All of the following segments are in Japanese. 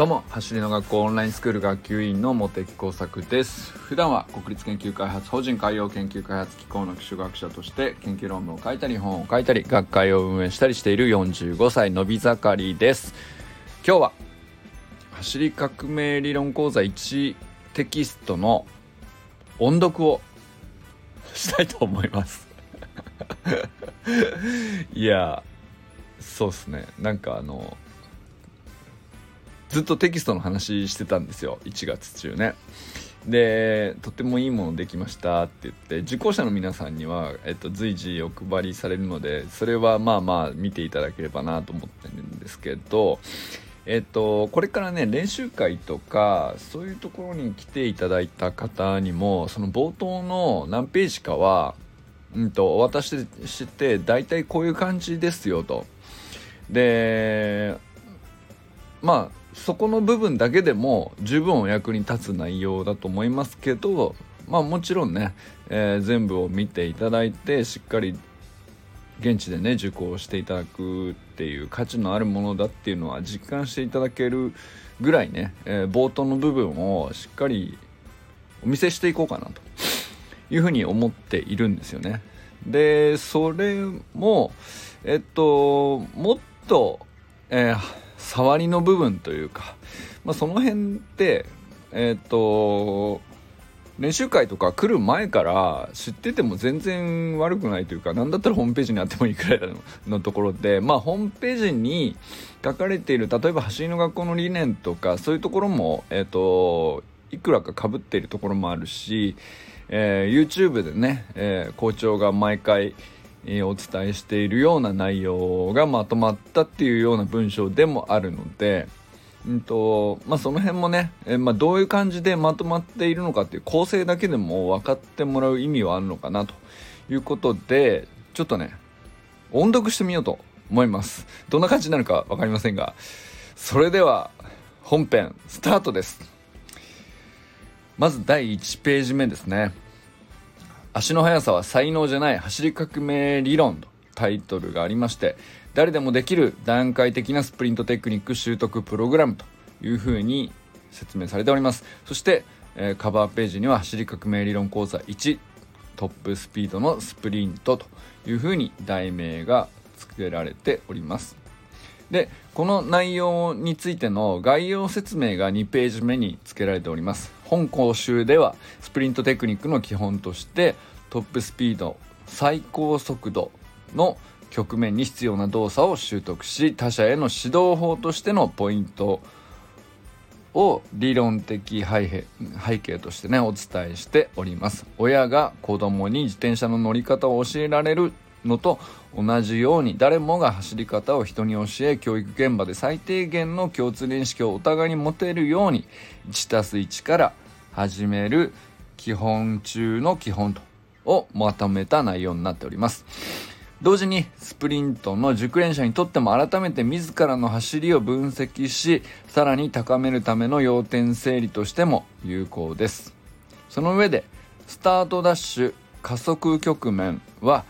どうも走りの学校オンラインスクール学級委員の茂木耕作です。普段は国立研究開発法人海洋研究開発機構の基礎学者として研究論文を書いたり本を書いたり学会を運営したりしている45歳のび盛りです。今日は走り革命理論講座1テキストの音読をしたいと思います。いやそうっすね。なんかあのずっとテキストの話してたんですよ1月中ねでとってもいいものできましたって言って受講者の皆さんには、えっと、随時お配りされるのでそれはまあまあ見ていただければなと思ってるんですけどえっと、これからね練習会とかそういうところに来ていただいた方にもその冒頭の何ページかは、うんと、お渡しして大体こういう感じですよと。でまあそこの部分だけでも十分お役に立つ内容だと思いますけどまあもちろんね、えー、全部を見ていただいてしっかり現地でね受講していただくっていう価値のあるものだっていうのは実感していただけるぐらいね、えー、冒頭の部分をしっかりお見せしていこうかなというふうに思っているんですよね。でそれもえっともっと、えー触りの部分というか、まあ、その辺ってえっ、と練習会とか来る前から知ってても全然悪くないというか何だったらホームページにあってもいいくらいのところでまあホームページに書かれている例えば走りの学校の理念とかそういうところもえっ、といくらかかぶっているところもあるし、えー、YouTube でね、えー、校長が毎回えお伝えしているような内容がまとまったっていうような文章でもあるので、うんとまあ、その辺もね、えまあ、どういう感じでまとまっているのかっていう構成だけでも分かってもらう意味はあるのかなということでちょっとね音読してみようと思います。どんな感じになるか分かりませんがそれでは本編スタートです。まず第1ページ目ですね。足の速さは才能じゃない走り革命理論とタイトルがありまして誰でもできる段階的なスプリントテクニック習得プログラムというふうに説明されております。そして、えー、カバーページには走り革命理論講座1トップスピードのスプリントというふうに題名が付けられております。でこの内容についての概要説明が2ページ目に付けられております。本講習ではスプリントテクニックの基本としてトップスピード最高速度の局面に必要な動作を習得し他者への指導法としてのポイントを理論的背景としてねお伝えしております。親が子供に自転車の乗り方を教えられるのと同じように誰もが走り方を人に教え教育現場で最低限の共通認識をお互いに持てるように 1+1 から始める基本中の基本とをまとめた内容になっております。同時にスプリントの熟練者にとっても改めて自らの走りを分析しさらに高めるための要点整理としても有効です。その上でスタートダッシュ加速局面は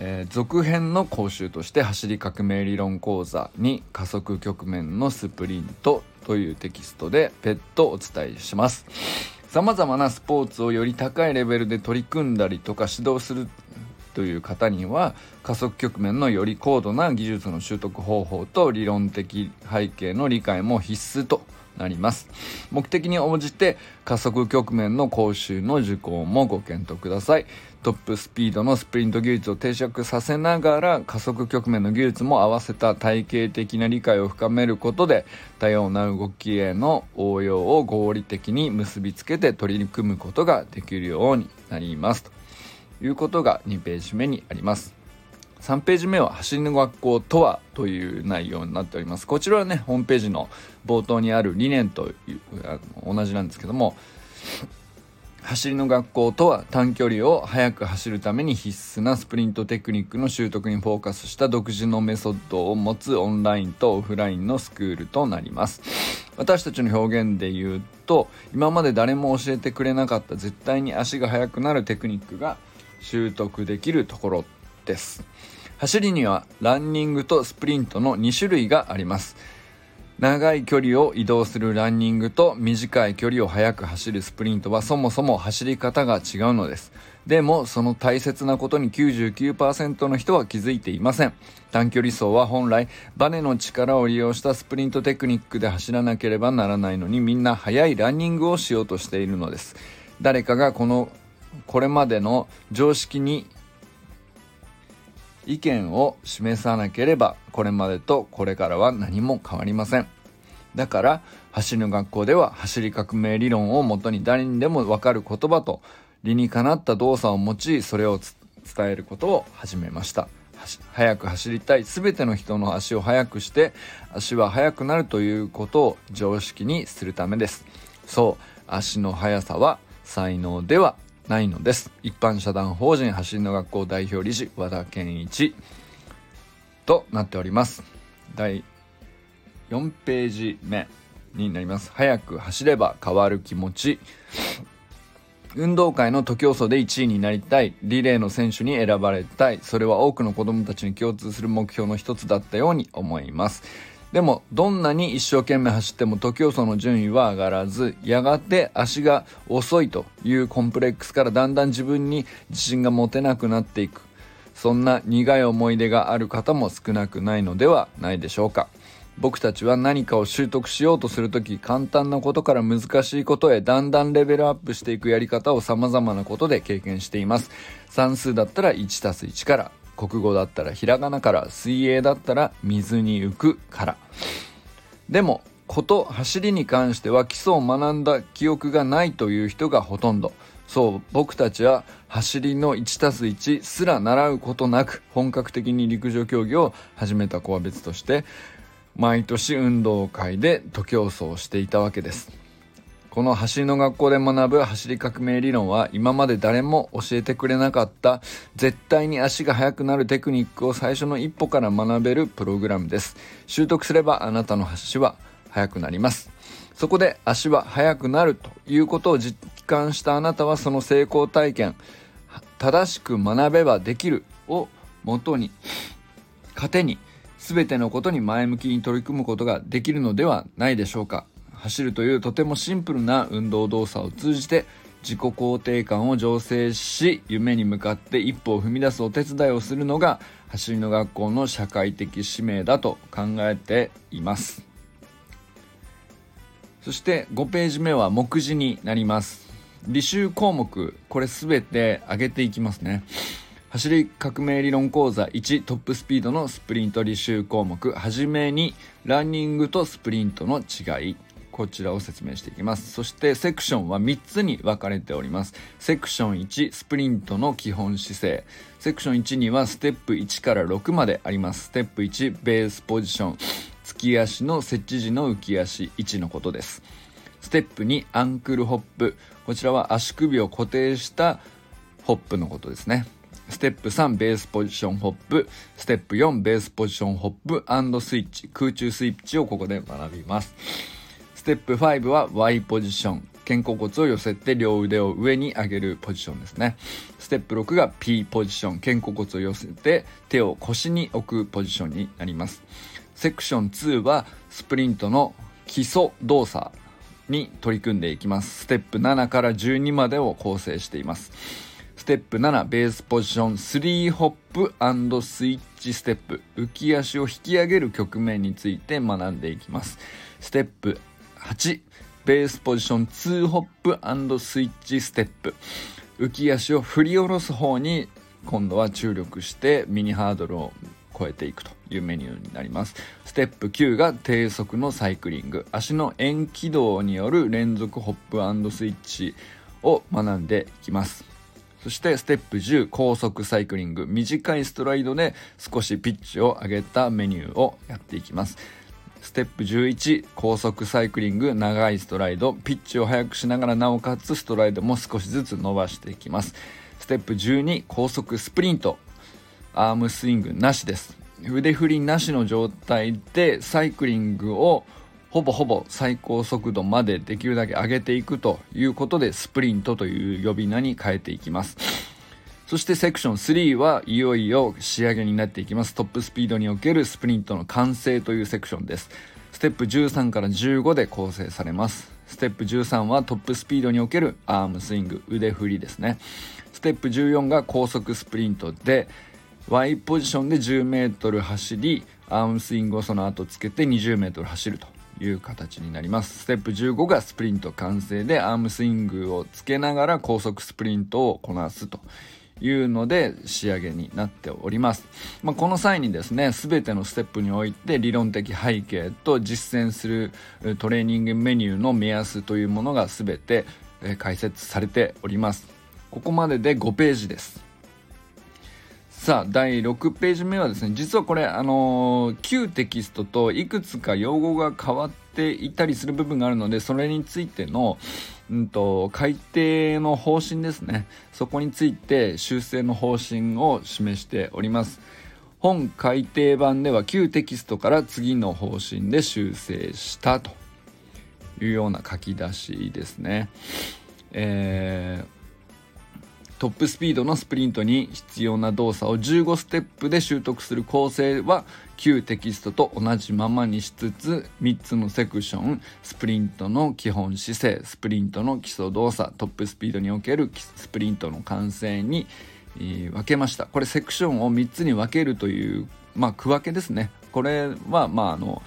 えー、続編の講習として走り革命理論講座に加速局面のスプリントというテキストで別途お伝えします。様々なスポーツをより高いレベルで取り組んだりとか指導するという方には加速局面のより高度な技術の習得方法と理論的背景の理解も必須となります。目的に応じて加速局面の講習の受講もご検討ください。トップスピードのスプリント技術を定着させながら加速局面の技術も合わせた体系的な理解を深めることで多様な動きへの応用を合理的に結びつけて取り組むことができるようになります。ということが2ページ目にあります。3ページ目は走りの学校とはという内容になっております。こちらはねホームページの冒頭にある理念と同じなんですけども走りの学校とは短距離を速く走るために必須なスプリントテクニックの習得にフォーカスした独自のメソッドを持つオンラインとオフラインのスクールとなります。私たちの表現で言うと今まで誰も教えてくれなかった絶対に足が速くなるテクニックが習得できるところです。走りにはランニングとスプリントの2種類があります。長い距離を移動するランニングと短い距離を速く走るスプリントはそもそも走り方が違うのです。でもその大切なことに99%の人は気づいていません。短距離走は本来バネの力を利用したスプリントテクニックで走らなければならないのにみんな速いランニングをしようとしているのです。誰かがこのこれまでの常識に意見を示さなければこれまでとこれからは何も変わりません。だから走る学校では走り革命理論をもとに誰にでも分かる言葉と理にかなった動作を用いそれを伝えることを始めました。速く走りたい全ての人の足を速くして足は速くなるということを常識にするためです。そう足の速さは才能ではないのです。一般社団法人走りの学校代表理事和田健一となっております。第4ページ目になります。早く走れば変わる気持ち。運動会の徒競走で1位になりたい。リレーの選手に選ばれたい。それは多くの子供たちに共通する目標の一つだったように思います。でもどんなに一生懸命走っても徒競走の順位は上がらずやがて足が遅いというコンプレックスからだんだん自分に自信が持てなくなっていく。そんな苦い思い出がある方も少なくないのではないでしょうか。僕たちは何かを習得しようとするとき簡単なことから難しいことへだんだんレベルアップしていくやり方を様々なことで経験しています。算数だったら 1+1 から。国語だったらひらがなから水泳だったら水に浮くから。でもこと走りに関しては基礎を学んだ記憶がないという人がほとんど。そう僕たちは走りの 1+1 すら習うことなく本格的に陸上競技を始めた子は別として毎年運動会で徒競走していたわけです。この走りの学校で学ぶ走り革命理論は今まで誰も教えてくれなかった絶対に足が速くなるテクニックを最初の一歩から学べるプログラムです。習得すればあなたの足は速くなります。そこで足は速くなるということを実感したあなたはその成功体験、正しく学べばできるをもとに、糧に全てのことに前向きに取り組むことができるのではないでしょうか。走るというとてもシンプルな運動動作を通じて自己肯定感を醸成し夢に向かって一歩を踏み出すお手伝いをするのが走りの学校の社会的使命だと考えています。そして5ページ目は目次になります。履修項目これ全て上げていきますね。走り革命理論講座1トップスピードのスプリント履修項目。はじめにランニングとスプリントの違い。こちらを説明していきます。そしてセクションは3つに分かれております。セクション1スプリントの基本姿勢。セクション1にはステップ1から6まであります。ステップ1ベースポジション。突き足の接地時の浮き足。1のことです。ステップ2アンクルホップ。こちらは足首を固定したホップのことですね。ステップ3ベースポジションホップ。ステップ4ベースポジションホップ。スイッチ空中スイッチをここで学びます。ステップ5は Y ポジション。肩甲骨を寄せて両腕を上に上げるポジションですね。ステップ6が P ポジション。肩甲骨を寄せて手を腰に置くポジションになります。セクション2はスプリントの基礎動作に取り組んでいきます。ステップ7から12までを構成しています。ステップ7ベースポジション。3ホップスイッチステップ。浮き足を引き上げる局面について学んでいきます。ステップ8ベースポジション2ホップスイッチステップ。浮き足を振り下ろす方に今度は注力してミニハードルを超えていくというメニューになります。ステップ9が低速のサイクリング。足の円軌道による連続ホップスイッチを学んでいきます。そしてステップ10高速サイクリング。短いストライドで少しピッチを上げたメニューをやっていきます。ステップ11高速サイクリング長いストライドピッチを速くしながらなおかつストライドも少しずつ伸ばしていきます。ステップ12高速スプリントアームスイングなしです。腕振りなしの状態でサイクリングをほぼほぼ最高速度までできるだけ上げていくということでスプリントという呼び名に変えていきます。そしてセクション3はいよいよ仕上げになっていきます。トップスピードにおけるスプリントの完成というセクションです。ステップ13から15で構成されますステップ13はトップスピードにおけるアームスイング腕振りですねステップ14が高速スプリントで Y ポジションで 10m 走りアームスイングをその後つけて 20m 走るという形になりますステップ15がスプリント完成でアームスイングをつけながら高速スプリントをこなすというので仕上げになっております、まあ、この際にですね全てのステップにおいて理論的背景と実践するトレーニングメニューの目安というものが全て解説されております。ここまでで5ページです。さあ第6ページ目はですね実はこれあのー、旧テキストといくつか用語が変わっていたりする部分があるのでそれについての、うんと、改定の方針ですね。そこについて修正の方針を示しております。本改訂版では旧テキストから次の方針で修正したというような書き出しですね。えートップスピードのスプリントに必要な動作を15ステップで習得する構成は旧テキストと同じままにしつつ3つのセクションスプリントの基本姿勢スプリントの基礎動作トップスピードにおけるスプリントの完成に分けました。これセクションを3つに分けるというまあ区分けですね。これはまああの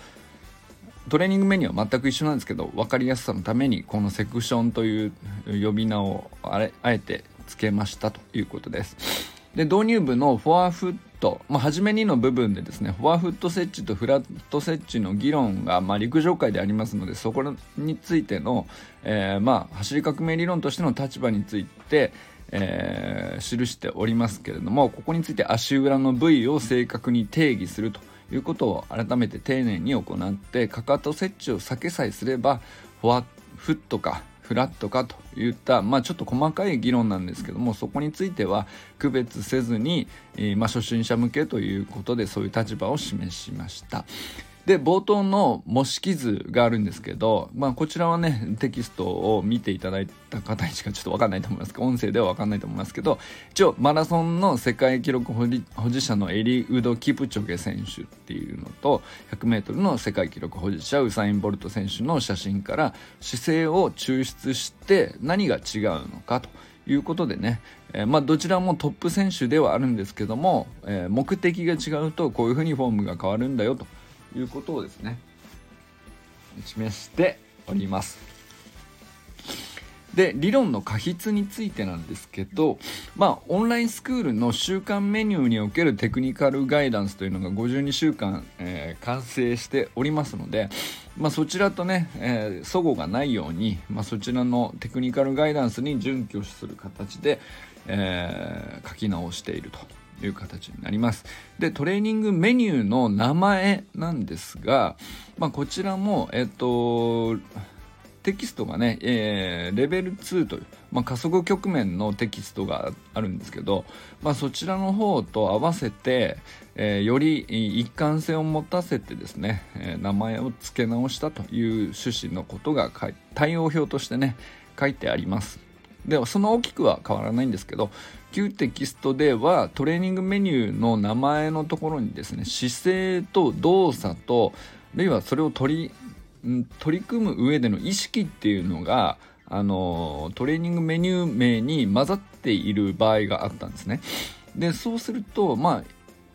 トレーニングメニューは全く一緒なんですけど分かりやすさのためにこのセクションという呼び名をあれあえてつけましたということです。で導入部のフォアフット、まあ、初めにの部分でですねフォアフット設置とフラット設置の議論が、まあ、陸上界でありますのでそこについての、えー、まあ、走り革命理論としての立場について、えー、記しておりますけれどもここについて足裏の部位を正確に定義するということを改めて丁寧に行ってかかと設置を避けさえすればフォアフットかフラットかといった、まあ、ちょっと細かい議論なんですけどもそこについては区別せずに、えー、まあ、初心者向けということでそういう立場を示しました。で冒頭の模式図があるんですけど、まあ、こちらはねテキストを見ていただいた方にしかちょっと分かんないと思います。けど音声では分かんないと思いますけど一応マラソンの世界記録保持者のエリウド・キプチョゲ選手っていうのと 100m の世界記録保持者ウサイン・ボルト選手の写真から姿勢を抽出して何が違うのかと。いうことでね、えー、まあ、どちらもトップ選手ではあるんですけども、えー、目的が違うとこういうふうにフォームが変わるんだよと。いうことをですね示しております。で理論の過失についてなんですけどまあオンラインスクールの週間メニューにおけるテクニカルガイダンスというのが52週間、えー、完成しておりますので、まあ、そちらとね、えー、齟齬がないように、まあ、そちらのテクニカルガイダンスに準拠する形で、えー、書き直していると。いう形になります。で、トレーニングメニューの名前なんですが、まあ、こちらも、えっと、テキストがね、えー、レベル2という、まあ、加速局面のテキストがあるんですけど、まあ、そちらの方と合わせて、えー、より一貫性を持たせてですね、えー、名前を付け直したという趣旨のことが対応表としてね書いてあります。でその大きくは変わらないんですけど旧テキストではトレーニングメニューの名前のところにですね姿勢と動作とあるいはそれを取り取り組む上での意識っていうのがあのトレーニングメニュー名に混ざっている場合があったんですね。でそうするとまあ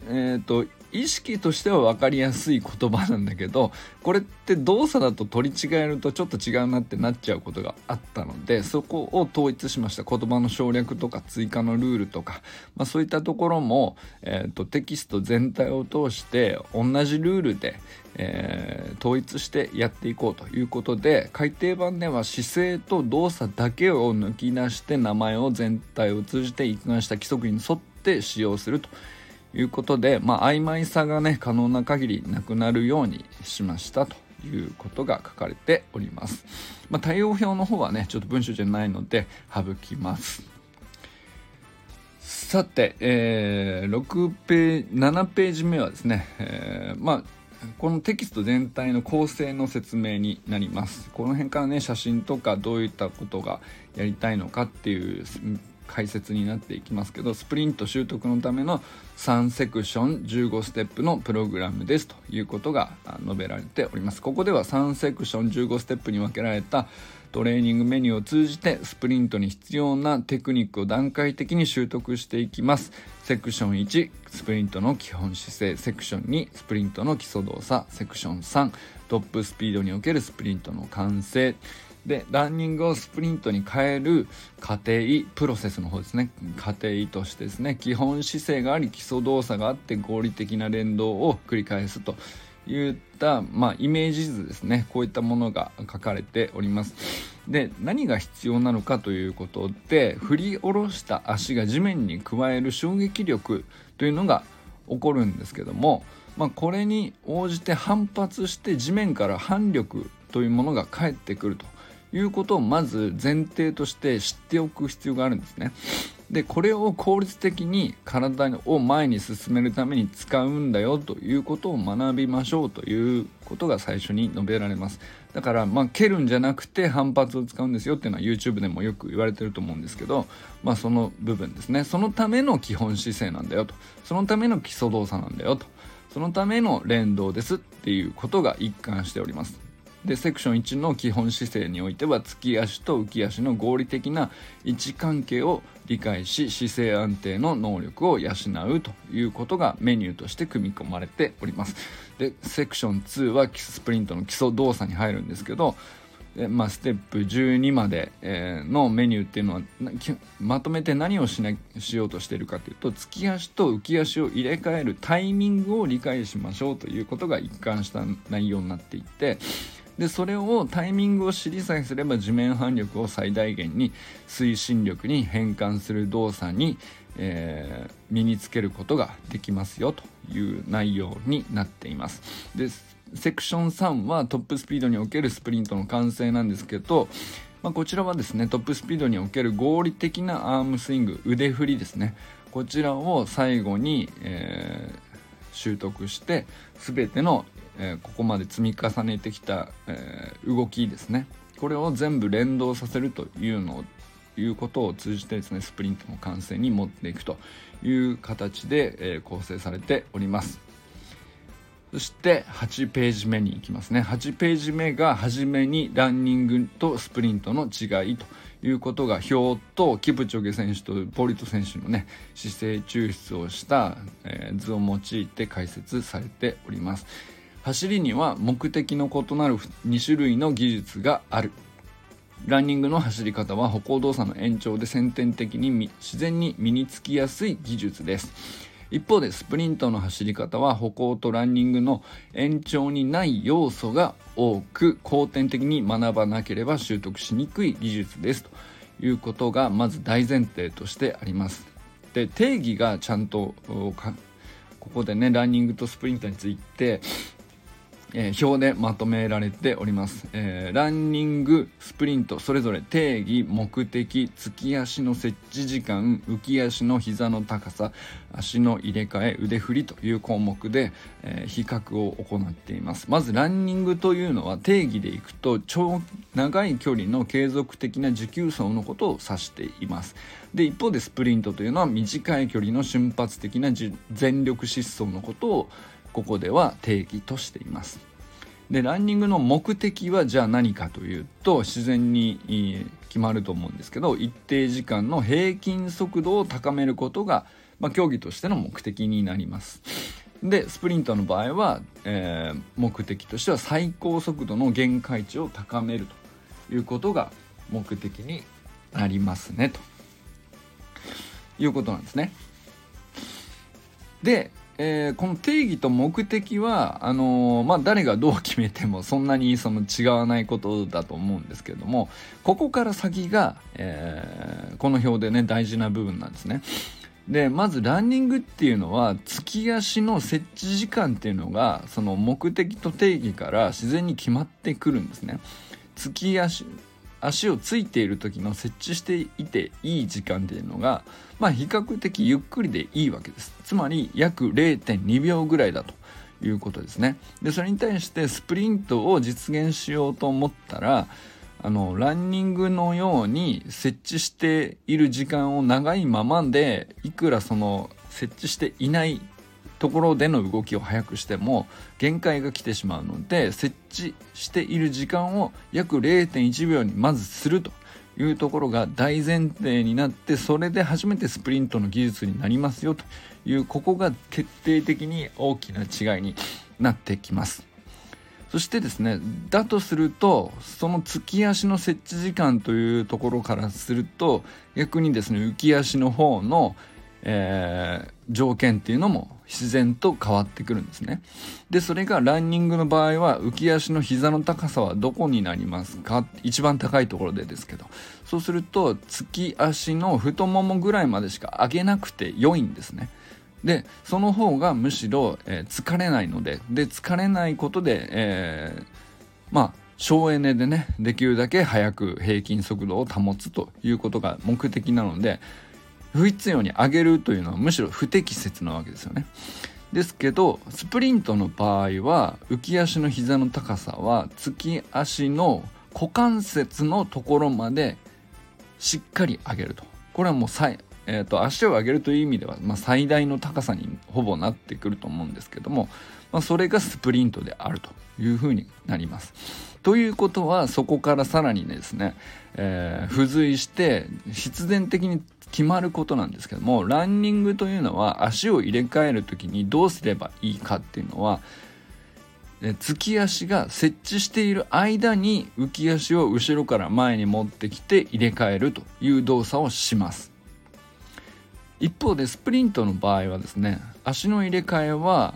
えっ、ー、と意識としては分かりやすい言葉なんだけどこれって動作だと取り違えるとちょっと違うなってなっちゃうことがあったのでそこを統一しました。言葉の省略とか追加のルールとか、まあ、そういったところも、えーと、テキスト全体を通して同じルールで、えー、統一してやっていこうということで改訂版では姿勢と動作だけを抜き出して名前を全体を通じて一貫した規則に沿って使用すると。いうことで、まあ、曖昧さがね可能な限りなくなるようにしましたということが書かれております、まあ、対応表の方はねちょっと文章じゃないので省きます。さて、えー、6ページ7ページ目はですね、えー、まあこのテキスト全体の構成の説明になります。この辺からね写真とかどういったことがやりたいのかっていう解説になっていきますけどスプリント習得のための3セクション15ステップのプログラムですということが述べられております。ここでは3セクション15ステップに分けられたトレーニングメニューを通じてスプリントに必要なテクニックを段階的に習得していきます。セクション1スプリントの基本姿勢セクション2スプリントの基礎動作セクション3トップスピードにおけるスプリントの完成でランニングをスプリントに変える過程プロセスの方ですね。過程としてですね基本姿勢があり基礎動作があって合理的な連動を繰り返すといった、まあ、イメージ図ですね。こういったものが書かれております。で何が必要なのかということで振り下ろした足が地面に加える衝撃力というのが起こるんですけども、まあ、これに応じて反発して地面から反力というものが返ってくると。いうことをまず前提として知っておく必要があるんですね。でこれを効率的に体を前に進めるために使うんだよということを学びましょうということが最初に述べられます。だからまあ蹴るんじゃなくて反発を使うんですよっていうのは YouTube でもよく言われてると思うんですけどまあその部分ですね。そのための基本姿勢なんだよと。そのための基礎動作なんだよと。そのための連動ですっていうことが一貫しております。でセクション1の基本姿勢においては突き足と浮き足の合理的な位置関係を理解し姿勢安定の能力を養うということがメニューとして組み込まれております。でセクション2はスプリントの基礎動作に入るんですけどまあ、ステップ12まで、のメニューっていうのはまとめて何をしなしようとしているかというと突き足と浮き足を入れ替えるタイミングを理解しましょうということが一貫した内容になっていてでそれをタイミングを知りさえすれば地面反力を最大限に推進力に変換する動作に、えー、身につけることができますよという内容になっています。でセクション3はトップスピードにおけるスプリントの完成なんですけど、まあ、こちらはですねトップスピードにおける合理的なアームスイング腕振りですねこちらを最後に、えー、習得して全てのえー、ここまで積み重ねてきた、えー、動きですね。これを全部連動させるというのをいうことを通じてですねスプリントの完成に持っていくという形で、えー、構成されております。そして8ページ目に行きますね。8ページ目が初めにランニングとスプリントの違いということが表とキプチョゲ選手とポリト選手のね姿勢抽出をした、えー、図を用いて解説されております。走りには目的の異なる2種類の技術がある。ランニングの走り方は歩行動作の延長で先天的に自然に身につきやすい技術です。一方でスプリントの走り方は歩行とランニングの延長にない要素が多く後天的に学ばなければ習得しにくい技術です。ということがまず大前提としてあります。で定義がちゃんとここでねランニングとスプリントについてえー、表でまとめられております、えー、ランニングスプリントそれぞれ定義目的突き足の設置時間浮き足の膝の高さ足の入れ替え腕振りという項目で、えー、比較を行っています。まずランニングというのは定義でいくと超長い距離の継続的な持久走のことを指しています。で一方でスプリントというのは短い距離の瞬発的な全力疾走のことをここでは定義としています。でランニングの目的はじゃあ何かというと自然に決まると思うんですけど一定時間の平均速度を高めることが、まあ、競技としての目的になります。でスプリントの場合は、えー、目的としては最高速度の限界値を高めるということが目的になりますねということなんですね。でえー、この定義と目的はあのー、まあ、誰がどう決めてもそんなにその違わないことだと思うんですけれどもここから先が、えー、この表でね大事な部分なんですね。でまずランニングっていうのは突き足の設置時間っていうのがその目的と定義から自然に決まってくるんですね。突き足足をついている時の設置していていい時間っていうのが、まあ、比較的ゆっくりでいいわけです。つまり約0.2秒ぐらいだということですね。でそれに対してスプリントを実現しようと思ったらあのランニングのように設置している時間を長いままでいくらその設置していないところでの動きを速くしても限界が来てしまうので設置している時間を約0.1秒にまずするというところが大前提になってそれで初めてスプリントの技術になりますよというここが決定的に大きな違いになってきます。そしてですねだとするとその突き足の設置時間というところからすると逆にですね浮き足の方のえ、条件っていうのも自然と変わってくるんですね。でそれがランニングの場合は浮き足の膝の高さはどこになりますか？一番高いところでですけどそうすると突き足の太ももぐらいまでしか上げなくて良いんですね。でその方がむしろ、えー、疲れないのでで疲れないことで、えー、まあ省エネでねできるだけ速く平均速度を保つということが目的なので不必要に上げるというのはむしろ不適切なわけですよね。ですけどスプリントの場合は浮き足の膝の高さは突き足の股関節のところまでしっかり上げるとこれはもう最、えーと、足を上げるという意味では、まあ、最大の高さにほぼなってくると思うんですけども、まあ、それがスプリントであるというふうになります。ということはそこからさらにですね、えー、付随して必然的に決まることなんですけどもランニングというのは足を入れ替える時にどうすればいいかっていうのは突き足が設置している間に浮き足を後ろから前に持ってきて入れ替えるという動作をします一方でスプリントの場合はですね足の入れ替えは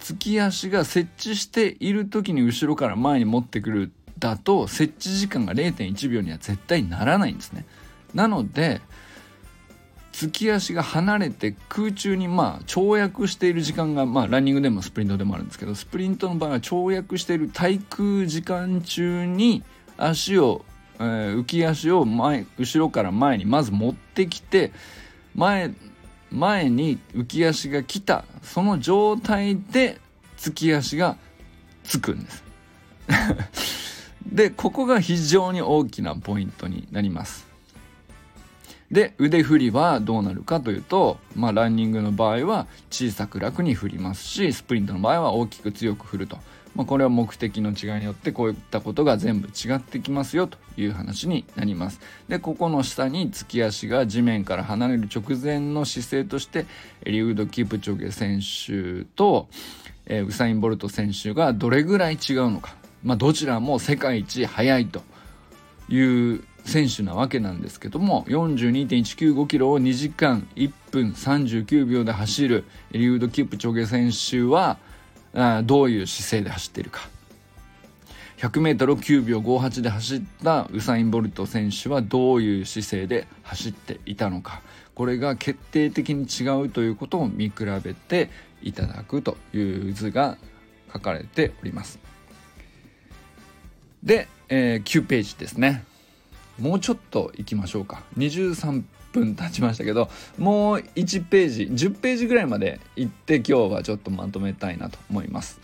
突き足が設置している時に後ろから前に持ってくるだと設置時間が0.1秒には絶対ならないんですね。なので突き足が離れて空中にまあ跳躍している時間がまあランニングでもスプリントでもあるんですけどスプリントの場合は跳躍している滞空時間中に足を、え、浮き足を前後ろから前にまず持ってきて前前に浮き足が来たその状態で突き足がつくんです。でここが非常に大きなポイントになります。で腕振りはどうなるかというと、まあ、ランニングの場合は小さく楽に振りますしスプリントの場合は大きく強く振ると、まあ、これは目的の違いによってこういったことが全部違ってきますよという話になります。でここの下に突き足が地面から離れる直前の姿勢としてリウード・キプチョゲ選手と、えー、ウサイン・ボルト選手がどれぐらい違うのか、まあ、どちらも世界一速いという選手なわけなんですけども42.195キロを2時間1分39秒で走るリウード・キープチョゲ選手はあどういう姿勢で走っているか。100m を9秒58で走ったウサイン・ボルト選手はどういう姿勢で走っていたのか。これが決定的に違うということを見比べていただくという図が書かれております。で、えー、9ページですね。もうちょっと行きましょうか。23分経ちましたけどもう1ページ10ページぐらいまで行って今日はちょっとまとめたいなと思います。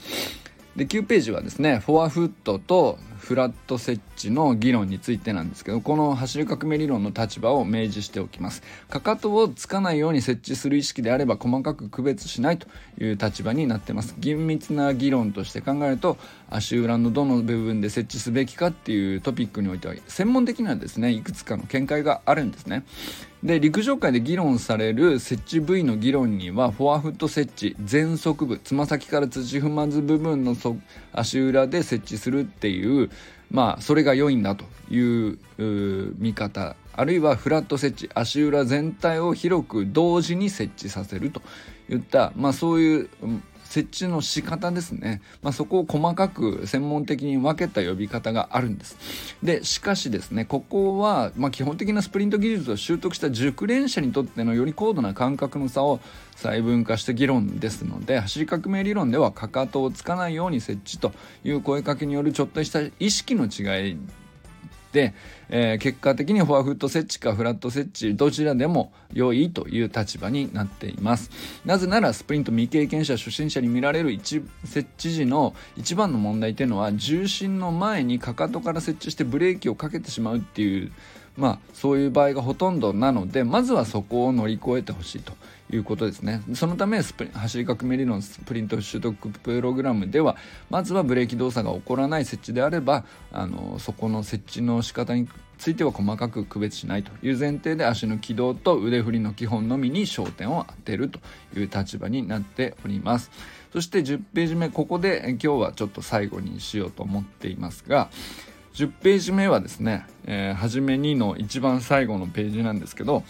で9ページはですねフォアフットとフラット設置の議論についてなんですけどこの走り革命理論の立場を明示しておきます。かかとをつかないように設置する意識であれば細かく区別しないという立場になってます。厳密な議論として考えると足裏のどの部分で設置すべきかっていうトピックにおいては専門的なですねいくつかの見解があるんですね。で陸上界で議論される設置部位の議論にはフォアフット設置前足部つま先から土踏まず部分の足裏で設置するっていうまあそれが良いんだという見方。あるいはフラット設置足裏全体を広く同時に設置させるといった、まあ、そういう設置の仕方ですね、まあ、そこを細かく専門的に分けた呼び方があるんです。でしかしですねここは、まあ、基本的なスプリント技術を習得した熟練者にとってのより高度な感覚の差を細分化した議論ですので走り革命理論ではかかとをつかないように設置という声かけによるちょっとした意識の違い、えー、結果的にフォアフット設置かフラット設置どちらでも良いという立場になっています。なぜならスプリント未経験者初心者に見られる設置時の一番の問題というのは重心の前にかかとから設置してブレーキをかけてしまうっていうまあそういう場合がほとんどなのでまずはそこを乗り越えてほしいと。いうことですね。そのためスプ走り革命理論スプリント習得プログラムではまずはブレーキ動作が起こらない設置であればあのそこの設置の仕方については細かく区別しないという前提で足の軌道と腕振りの基本のみに焦点を当てるという立場になっております。そして10ページ目ここで今日はちょっと最後にしようと思っていますが10ページ目はですね、えー、初めにの一番最後のページなんですけど、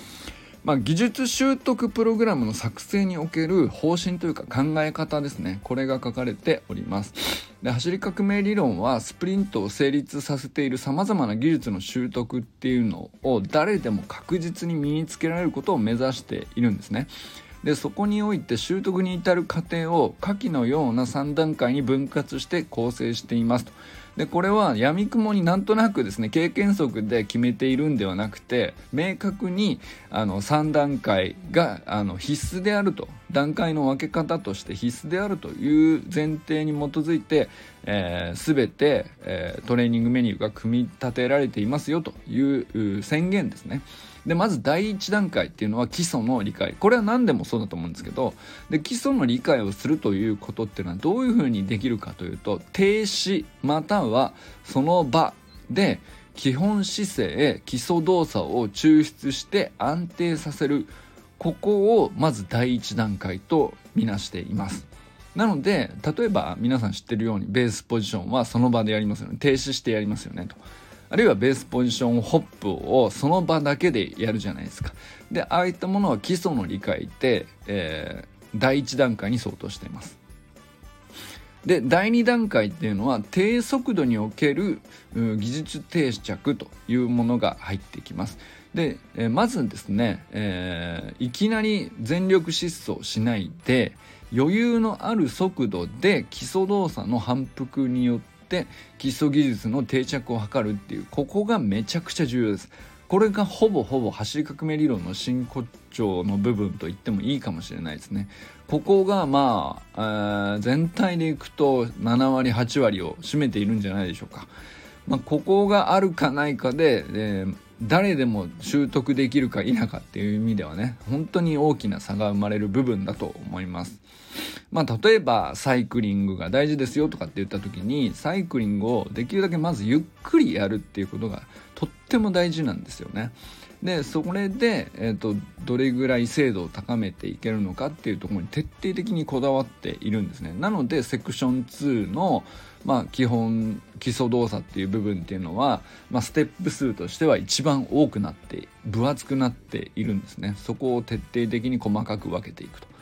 まあ、技術習得プログラムの作成における方針というか考え方ですね。これが書かれております。で走り革命理論はスプリントを成立させているさまざまな技術の習得っていうのを誰でも確実に身につけられることを目指しているんですね。でそこにおいて習得に至る過程を下記のような3段階に分割して構成していますと。でこれはやみくもになんとなくですね経験則で決めているんではなくて明確にあの3段階があの必須であると段階の分け方として必須であるという前提に基づいて、えー、全て、えー、トレーニングメニューが組み立てられていますよという宣言ですね。でまず第一段階っていうのは基礎の理解。これは何でもそうだと思うんですけどで基礎の理解をするということっていうのはどういうふうにできるかというと停止またはその場で基本姿勢基礎動作を抽出して安定させる。ここをまず第一段階とみなしています。なので例えば皆さん知ってるようにベースポジションはその場でやりますよね。停止してやりますよねと。あるいはベースポジションホップをその場だけでやるじゃないですか。で、ああいったものは基礎の理解で、えー、第1段階に相当しています。で第2段階っていうのは低速度における技術定着というものが入ってきます。で、えー、まずですね、えー、いきなり全力疾走しないで余裕のある速度で基礎動作の反復によってって基礎技術の定着を図るっていうここがめちゃくちゃ重要です。これがほぼほぼ走り革命理論の真骨頂の部分と言ってもいいかもしれないですね。ここがまあ、全体でいくと7割8割を占めているんじゃないでしょうか、まあ、ここがあるかないかで、えー誰でも習得できるか否かっていう意味ではね本当に大きな差が生まれる部分だと思います。まあ例えばサイクリングが大事ですよとかって言った時にサイクリングをできるだけまずゆっくりやるっていうことがとっても大事なんですよね。でそれで、えーと、どれぐらい精度を高めていけるのかっていうところに徹底的にこだわっているんですね。なのでセクション2の、まあ、基本基礎動作っていう部分っていうのは、まあ、ステップ数としては一番多くなって分厚くなっているんですね。そこを徹底的に細かく分けていくと。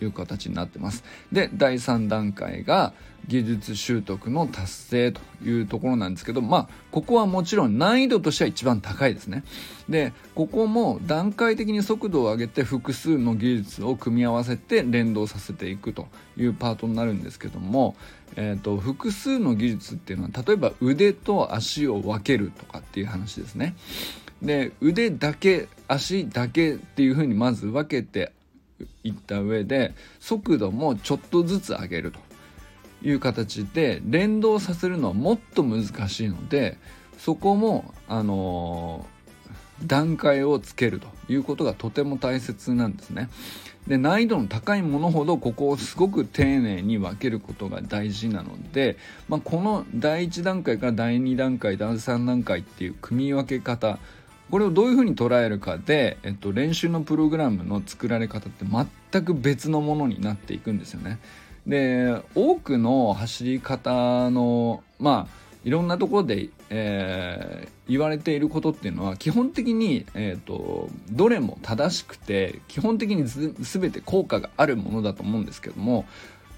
いう形になってます。で第3段階が技術習得の達成というところなんですけどまあここはもちろん難易度としては一番高いですね。でここも段階的に速度を上げて複数の技術を組み合わせて連動させていくというパートになるんですけども、えーと、複数の技術っていうのは例えば腕と足を分けるとかっていう話ですね。で腕だけ足だけっていうふうにまず分けていった上で速度もちょっとずつ上げるという形で連動させるのはもっと難しいのでそこもあの、段階をつけるということがとても大切なんですね。で難易度の高いものほどここをすごく丁寧に分けることが大事なので、まあ、この第1段階から第2段階第3段階っていう組み分け方これをどういうふうに捉えるかで、えっと、練習のプログラムの作られ方って全く別のものになっていくんですよね。で多くの走り方のまあいろんなところで、えー、言われていることっていうのは基本的に、えーと、どれも正しくて基本的に全て効果があるものだと思うんですけども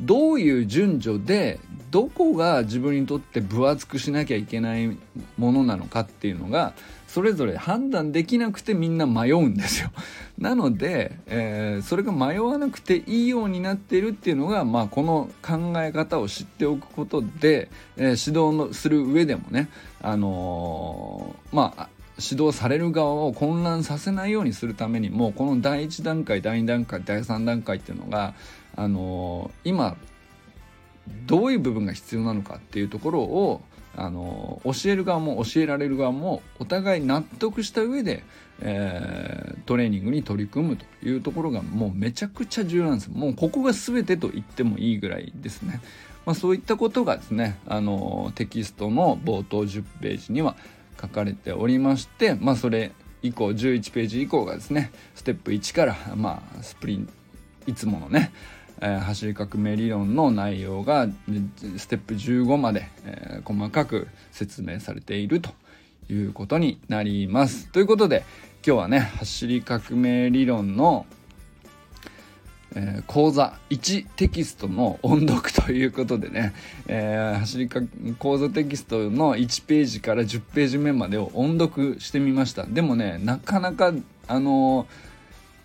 どういう順序でどこが自分にとって分厚くしなきゃいけないものなのかっていうのがそれぞれ判断できなくてみんな迷うんですよ。なので、えー、それが迷わなくていいようになっているっていうのが、まあ、この考え方を知っておくことで、えー、指導のする上でもね、あのー、まあ指導される側を混乱させないようにするためにもこの第1段階第2段階第3段階っていうのが、あの今どういう部分が必要なのかっていうところをあの教える側も教えられる側もお互い納得した上で、えー、トレーニングに取り組むというところがもうめちゃくちゃ重要なんです。もうここが全てと言ってもいいぐらいですね、まあ、そういったことがですねあのテキストの冒頭10ページには書かれておりまして、まあ、それ以降11ページ以降がですねステップ1から、まあ、スプリンいつものねえー、走り革命理論の内容がステップ15まで、えー、細かく説明されているということになります。ということで今日はね走り革命理論の、えー、講座1テキストの音読ということでね、えー、走りか講座テキストの1ページから10ページ目までを音読してみました。でもねなかなかあの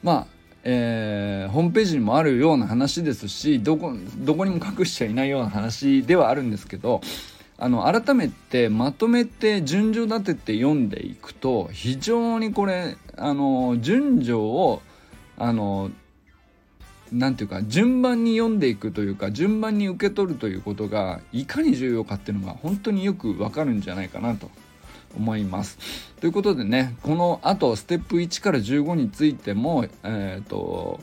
まあえー、ホームページにもあるような話ですしどこどこにも隠しちゃいないような話ではあるんですけどあの改めてまとめて順序立てて読んでいくと非常にこれあの順序をあのなんていうか順番に読んでいくというか順番に受け取るということがいかに重要かっていうのが本当によくわかるんじゃないかなと。思います。ということでねこのあとステップ1から15についてもえっ、ー、と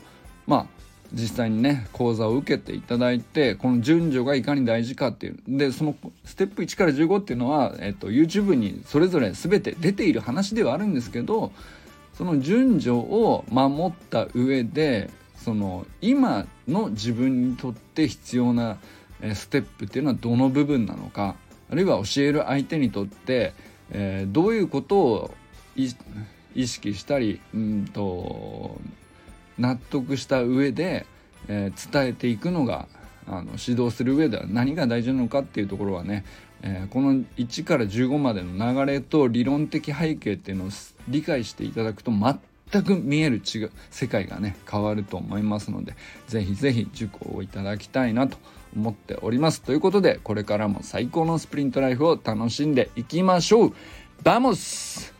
まあ実際にね講座を受けていただいてこの順序がいかに大事かっていうでそのステップ1から15っていうのは、えっと、YouTube にそれぞれ全て出ている話ではあるんですけどその順序を守った上でその今の自分にとって必要なステップっていうのはどの部分なのかあるいは教える相手にとってえー、どういうことを意識したりんと納得した上で、えー、伝えていくのがあの指導する上では何が大事なのかっていうところはね、えー、この1から15までの流れと理論的背景っていうのを理解していただくと全く見える違う世界がね変わると思いますので是非是非受講をいただきたいなと思っております。ということでこれからも最高のスプリントライフを楽しんでいきましょう。 Vamos。